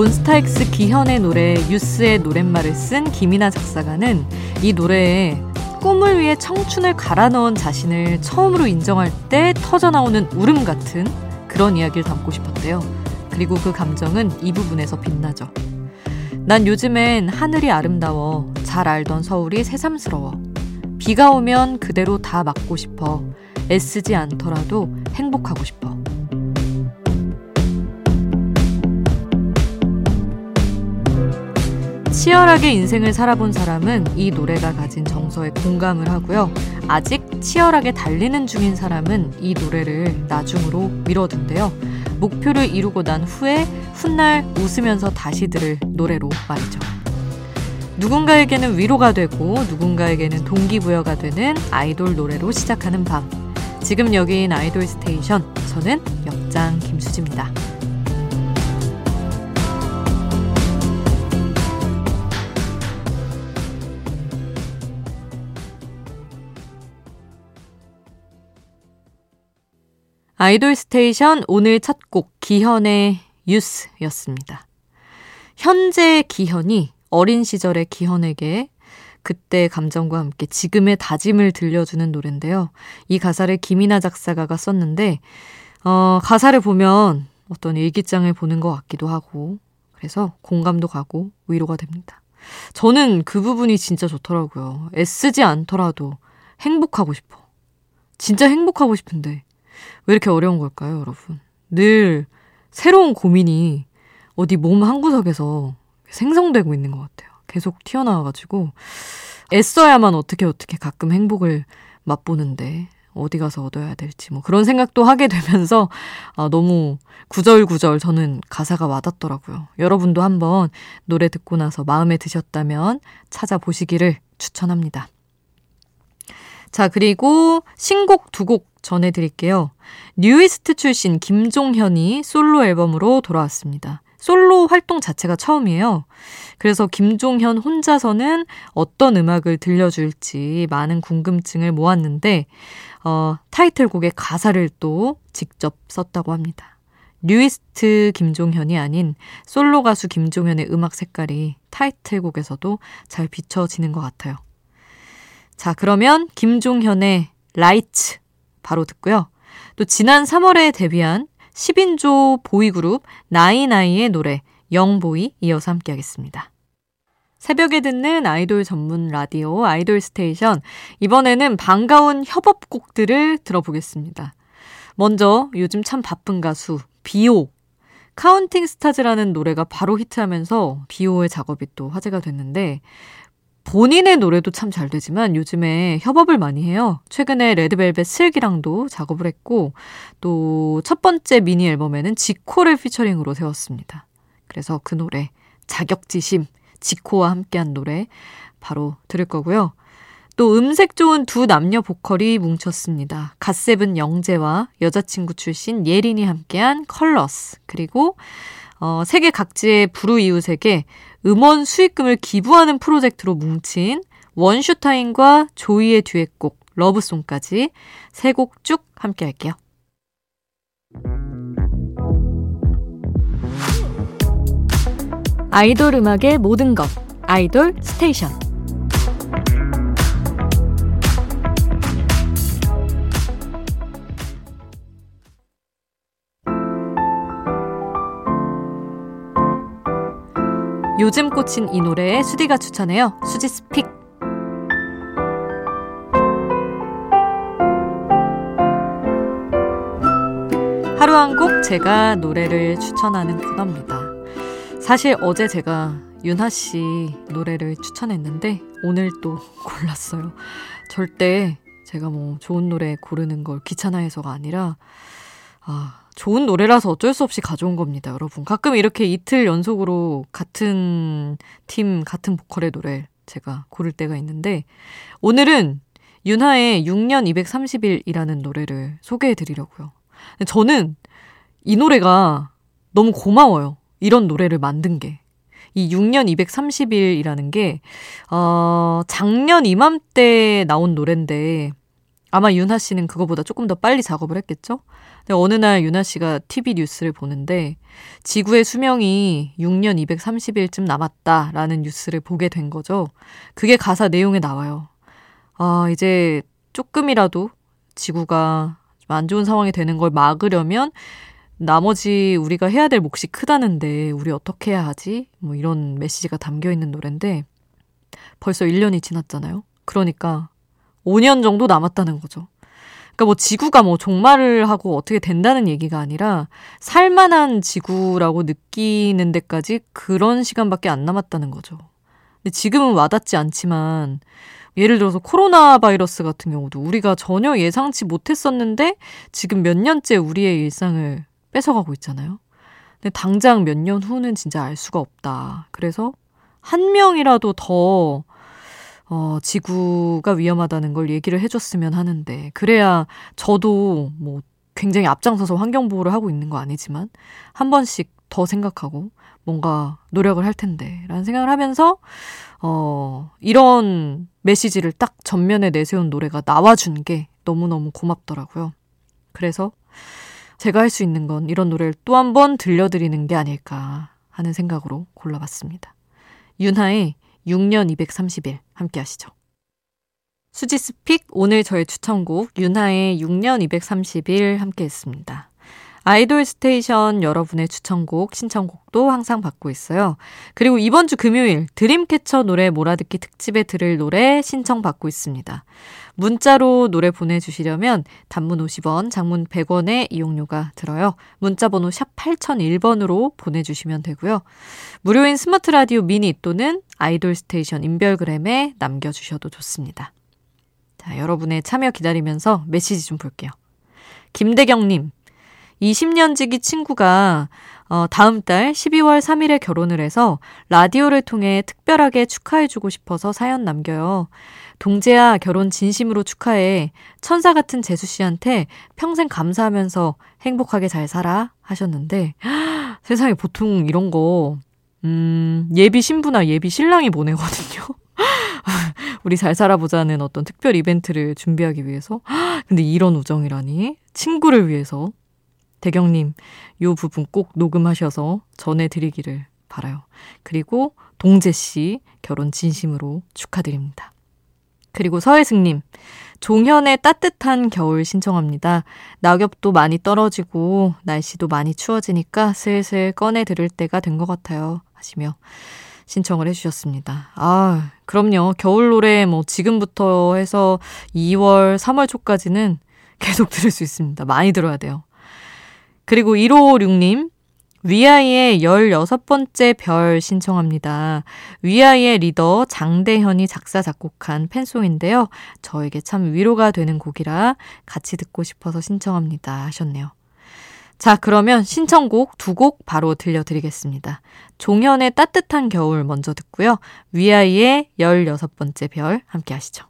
몬스타엑스 기현의 노래 유스의 노랫말을 쓴 김이나 작사가는 이 노래에 꿈을 위해 청춘을 갈아 넣은 자신을 처음으로 인정할 때 터져나오는 울음 같은 그런 이야기를 담고 싶었대요. 그리고 그 감정은 이 부분에서 빛나죠. 난 요즘엔 하늘이 아름다워. 잘 알던 서울이 새삼스러워. 비가 오면 그대로 다 막고 싶어. 애쓰지 않더라도 행복하고 싶어. 치열하게 인생을 살아본 사람은 이 노래가 가진 정서에 공감을 하고요. 아직 치열하게 달리는 중인 사람은 이 노래를 나중으로 미뤄둔대요. 목표를 이루고 난 후에 훗날 웃으면서 다시 들을 노래로 말이죠. 누군가에게는 위로가 되고 누군가에게는 동기부여가 되는 아이돌 노래로 시작하는 밤. 지금 여긴 아이돌 Station. 저는 역장 김수지입니다. 아이돌 Station 오늘 첫 곡 기현의 Youth였습니다. 현재 기현이 어린 시절의 기현에게 그때 감정과 함께 지금의 다짐을 들려주는 노래인데요. 이 가사를 김이나 작사가가 썼는데 어, 가사를 보면 어떤 일기장을 보는 것 같기도 하고 그래서 공감도 가고 위로가 됩니다. 저는 그 부분이 진짜 좋더라고요. 애쓰지 않더라도 행복하고 싶어. 진짜 행복하고 싶은데 왜 이렇게 어려운 걸까요, 여러분? 늘 새로운 고민이 어디 몸 한구석에서 생성되고 있는 것 같아요. 계속 튀어나와가지고 애써야만 어떻게 어떻게 가끔 행복을 맛보는데 어디 가서 얻어야 될지 뭐 그런 생각도 하게 되면서 아, 너무 구절구절 저는 가사가 와닿더라고요. 여러분도 한번 노래 듣고 나서 마음에 드셨다면 찾아보시기를 추천합니다. 자, 그리고 신곡 두 곡 전해드릴게요. 뉴이스트 출신 김종현이 솔로 앨범으로 돌아왔습니다. 솔로 활동 자체가 처음이에요. 그래서 김종현 혼자서는 어떤 음악을 들려줄지 많은 궁금증을 모았는데, 어, 타이틀곡의 가사를 또 직접 썼다고 합니다. 뉴이스트 김종현이 아닌 솔로 가수 김종현의 음악 색깔이 타이틀곡에서도 잘 비춰지는 것 같아요. 자, 그러면 김종현의 Lights 바로 듣고요. 또 지난 3월에 데뷔한 10인조 보이그룹 나인아이의 노래 Young Boy 이어서 함께 하겠습니다. 새벽에 듣는 아이돌 전문 라디오 아이돌 스테이션. 이번에는 반가운 협업곡들을 들어보겠습니다. 먼저 요즘 참 바쁜 가수 비오. Counting Stars라는 노래가 바로 히트하면서 비오의 작업이 또 화제가 됐는데 본인의 노래도 참 잘 되지만 요즘에 협업을 많이 해요. 최근에 레드벨벳 슬기랑도 작업을 했고 또 첫 번째 미니 앨범에는 지코를 피처링으로 세웠습니다. 그래서 그 노래 자격지심 지코와 함께한 노래 바로 들을 거고요. 또 음색 좋은 두 남녀 보컬이 뭉쳤습니다. 갓세븐 영재와 여자친구 출신 예린이 함께한 Colors 그리고 어, 세계 각지의 불우이웃에게 음원 수익금을 기부하는 프로젝트로 뭉친 원슈타인과 조이의 듀엣곡 Love Song까지 세 곡 쭉 함께 할게요. 아이돌 음악의 모든 것 아이돌 스테이션 요즘 꽂힌 이 노래에 수디가 추천해요. 수지 스픽. 하루 한 곡 제가 노래를 추천하는 코너입니다. 사실 어제 제가 윤하 씨 노래를 추천했는데 오늘 또 골랐어요. 절대 제가 뭐 좋은 노래 고르는 걸 귀찮아해서가 아니라 아 좋은 노래라서 어쩔 수 없이 가져온 겁니다, 여러분. 가끔 이렇게 이틀 연속으로 같은 팀, 같은 보컬의 노래 제가 고를 때가 있는데, 오늘은 윤하의 6년 230일이라는 노래를 소개해 드리려고요. 저는 이 노래가 너무 고마워요. 이런 노래를 만든 게. 이 6년 230일이라는 게, 어, 작년 이맘때 나온 노래인데, 아마 윤하 씨는 그거보다 조금 더 빨리 작업을 했겠죠? 어느 날 윤하 씨가 TV 뉴스를 보는데 지구의 수명이 6년 230일쯤 남았다라는 뉴스를 보게 된 거죠. 그게 가사 내용에 나와요. 아, 이제 조금이라도 지구가 좀 안 좋은 상황이 되는 걸 막으려면 나머지 우리가 해야 될 몫이 크다는데 우리 어떻게 해야 하지? 뭐 이런 메시지가 담겨 있는 노래인데 벌써 1년이 지났잖아요. 그러니까 5년 정도 남았다는 거죠. 그러니까 뭐 지구가 뭐 종말을 하고 어떻게 된다는 얘기가 아니라 살만한 지구라고 느끼는 데까지 그런 시간밖에 안 남았다는 거죠. 근데 지금은 와닿지 않지만 예를 들어서 코로나 바이러스 같은 경우도 우리가 전혀 예상치 못했었는데 지금 몇 년째 우리의 일상을 뺏어가고 있잖아요. 근데 당장 몇 년 후는 진짜 알 수가 없다. 그래서 한 명이라도 더 어, 지구가 위험하다는 걸 얘기를 해줬으면 하는데, 그래야 저도 뭐 굉장히 앞장서서 환경보호를 하고 있는 거 아니지만, 한 번씩 더 생각하고 뭔가 노력을 할 텐데, 라는 생각을 하면서, 어, 이런 메시지를 딱 전면에 내세운 노래가 나와준 게 너무너무 고맙더라고요. 그래서 제가 할 수 있는 건 이런 노래를 또 한 번 들려드리는 게 아닐까 하는 생각으로 골라봤습니다. 윤하의 6년 230일 함께 하시죠. 수지스픽 오늘 저의 추천곡 윤하의 6년 230일 함께 했습니다. 아이돌 스테이션 여러분의 추천곡, 신청곡도 항상 받고 있어요. 그리고 이번 주 금요일 드림캐쳐 노래 몰아듣기 특집에 들을 노래 신청받고 있습니다. 문자로 노래 보내주시려면 단문 50원, 장문 100원의 이용료가 들어요. 문자번호 샵 8001번으로 보내주시면 되고요. 무료인 스마트 라디오 미니 또는 아이돌 스테이션 인별그램에 남겨주셔도 좋습니다. 자, 여러분의 참여 기다리면서 메시지 좀 볼게요. 김대경님, 20년 지기 친구가 어, 다음 달 12월 3일에 결혼을 해서 라디오를 통해 특별하게 축하해주고 싶어서 사연 남겨요. 동재야, 결혼 진심으로 축하해. 천사 같은 재수 씨한테 평생 감사하면서 행복하게 잘 살아. 하셨는데, 세상에 보통 이런 거, 음, 예비 신부나 예비 신랑이 보내거든요. 우리 잘 살아보자는 어떤 특별 이벤트를 준비하기 위해서. 근데 이런 우정이라니. 친구를 위해서 대경님, 요 부분 꼭 녹음하셔서 전해드리기를 바라요. 그리고 동재 씨 결혼 진심으로 축하드립니다. 그리고 서혜승님, 종현의 따뜻한 겨울 신청합니다. 낙엽도 많이 떨어지고 날씨도 많이 추워지니까 슬슬 꺼내 들을 때가 된 것 같아요. 하시며 신청을 해주셨습니다. 아, 그럼요. 겨울 노래 뭐 지금부터 해서 2월, 3월 초까지는 계속 들을 수 있습니다. 많이 들어야 돼요. 그리고 1556님, 위아이의 16번째 별 신청합니다. 위아이의 리더 장대현이 작사, 작곡한 팬송인데요. 저에게 참 위로가 되는 곡이라 같이 듣고 싶어서 신청합니다. 하셨네요. 자, 그러면 신청곡 두 곡 바로 들려드리겠습니다. 종현의 따뜻한 겨울 먼저 듣고요. 위아이의 16번째 별 함께 하시죠.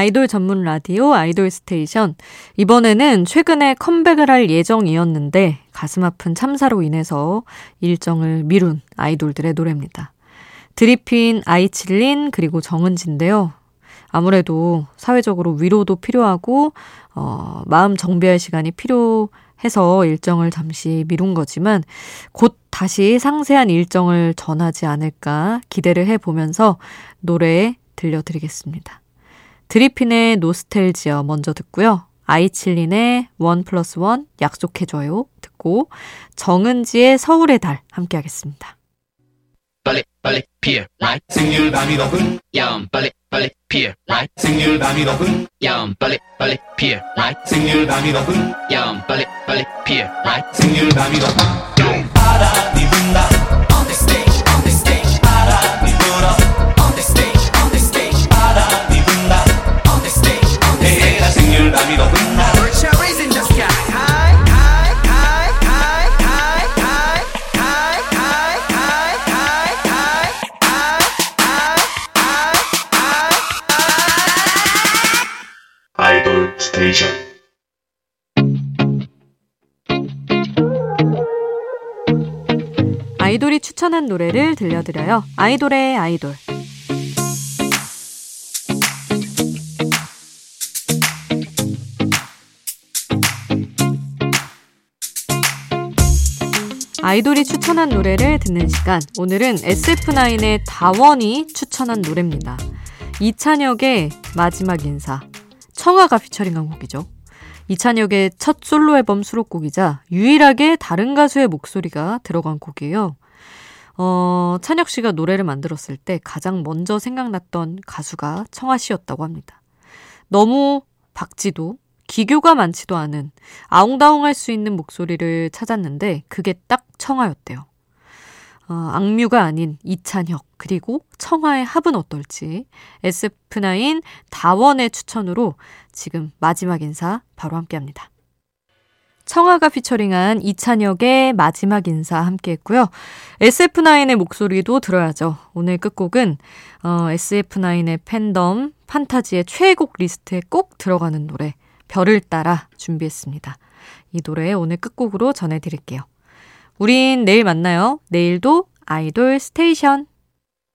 아이돌 전문 라디오 아이돌 스테이션. 이번에는 최근에 컴백을 할 예정이었는데 가슴 아픈 참사로 인해서 일정을 미룬 아이돌들의 노래입니다. 드리핀, 아이칠린, 그리고 정은지인데요. 아무래도 사회적으로 위로도 필요하고, 어, 마음 정비할 시간이 필요해서 일정을 잠시 미룬 거지만, 곧 다시 상세한 일정을 전하지 않을까 기대를 해보면서 노래 들려드리겠습니다. 드리핀의 노스텔지어 먼저 듣고요. 아이칠린의 원 플러스 원 약속해줘요 듣고 정은지의 서울의 달 함께 하겠습니다. 빨리 빨리 피어 라이 생률 밤이 높은 야음 빨리 빨리 피어 right? 생률밤이 높은 야음 빨리 빨리 피어 right? 생률밤이 높은 야음 빨리 빨리 피어 right? 생률밤이 높은 바람이 분다 아이돌이 추천한 노래를 들려드려요. 아이돌의 아이돌. 아이돌이 추천한 노래를 듣는 시간. 오늘은 SF9의 다원이 추천한 노래입니다. 이찬혁의 마지막 인사. 청아가 피처링한 곡이죠. 이찬혁의 첫 솔로 앨범 수록곡이자 유일하게 다른 가수의 목소리가 들어간 곡이에요. 어, 찬혁 씨가 노래를 만들었을 때 가장 먼저 생각났던 가수가 청아 씨였다고 합니다. 너무 박지도 기교가 많지도 않은 아웅다웅할 수 있는 목소리를 찾았는데 그게 딱 청아였대요. 어, 악뮤가 아닌 이찬혁 그리고 청아의 합은 어떨지 SF9 다원의 추천으로 지금 마지막 인사 바로 함께합니다. 청하가 피처링한 이찬혁의 마지막 인사 함께 했고요. SF9의 목소리도 들어야죠. 오늘 끝곡은 어, SF9의 팬덤 판타지의 최애곡 리스트에 꼭 들어가는 노래 별을 따라 준비했습니다. 이 노래 오늘 끝곡으로 전해드릴게요. 우린 내일 만나요. 내일도 아이돌 스테이션.